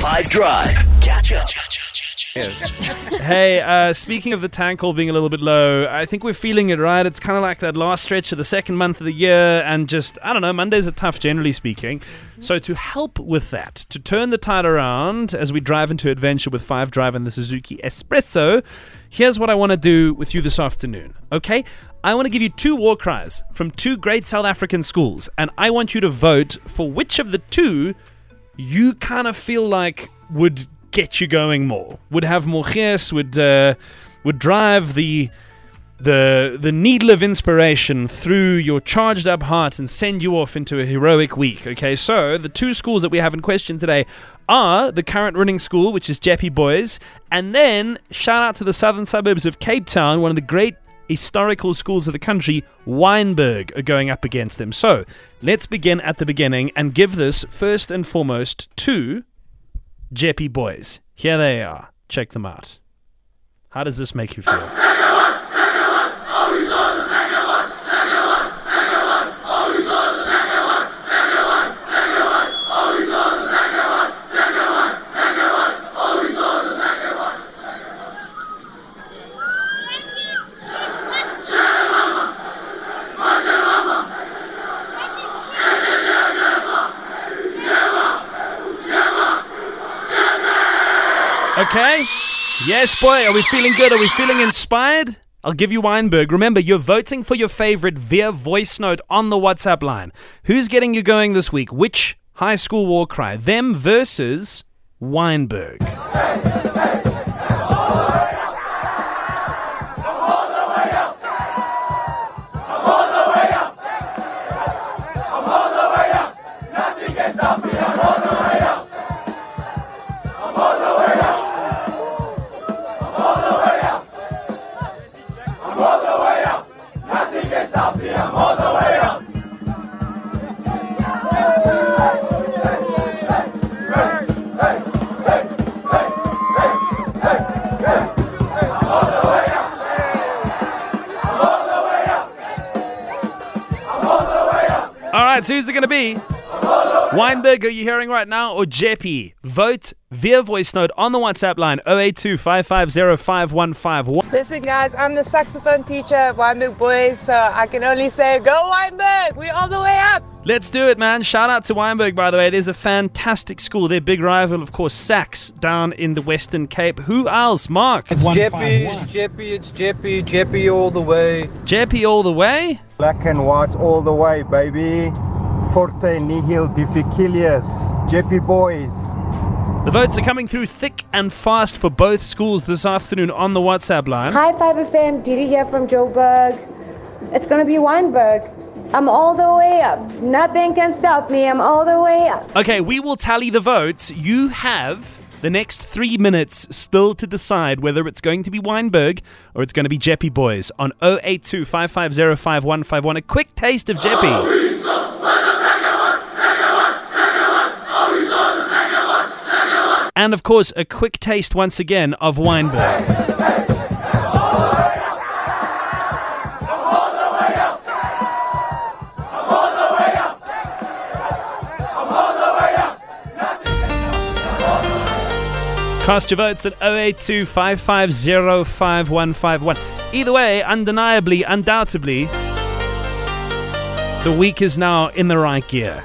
5 Drive. Catch up. hey, uh, speaking of the tank call being a little bit low, I think we're feeling it, right? It's kind of like that last stretch of the second month of the year, and just, I don't know, Mondays are tough, generally speaking. So, to help with that, to turn the tide around as we drive into adventure with Five Drive and the Suzuki S-Presso, here's what I want to do with you this afternoon, okay? I want to give you two war cries from two great South African schools, and I want you to vote for which of the two you kind of feel like would get you going more, would have more gears, would uh, would drive the the the needle of inspiration through your charged up heart and send you off into a heroic week. Okay, so the two schools that we have in question today are the current running school, which is Jeppe Boys, and then shout out to the southern suburbs of Cape Town, one of the great historical schools of the country, Wynberg, are going up against them. So let's begin at the beginning and give this first and foremost to Jeppe Boys. Here they are. Check them out. How does this make you feel? Okay. Yes, boy. Are we feeling good? Are we feeling inspired? I'll give you Wynberg. Remember, you're voting for your favorite via voice note on the WhatsApp line. Who's getting you going this week? Which high school war cry? Them versus Wynberg. All right, so who's it going to be? Wynberg, are you hearing right now, or Jeppe? Vote via voice note on the WhatsApp line 082 550 Listen, guys, I'm the saxophone teacher at Wynberg Boys, so I can only say, go Wynberg! We all the way up! Let's do it, man. Shout out to Wynberg, by the way. It is a fantastic school. Their big rival, of course, SACS down in the Western Cape. Who else? Mark. It's Jeppe, it's Jeppe, it's Jeppe, Jeppe all the way. Jeppe all the way. Black and white all the way, baby. Forti nihil difficilius. Jeppe boys. The votes are coming through thick and fast for both schools this afternoon on the WhatsApp line. Hi 5FM, Didi here from Joburg. It's gonna be Wynberg. I'm all the way up. Nothing can stop me. I'm all the way up. Okay, we will tally the votes. You have the next three minutes still to decide whether it's going to be Wynberg or it's going to be Jeppe Boys on 082 550 5151. A quick taste of Jeppe. And of course, a quick taste once again of Wynberg. Cast your votes at 082 Either way, undeniably, undoubtedly, the week is now in the right gear.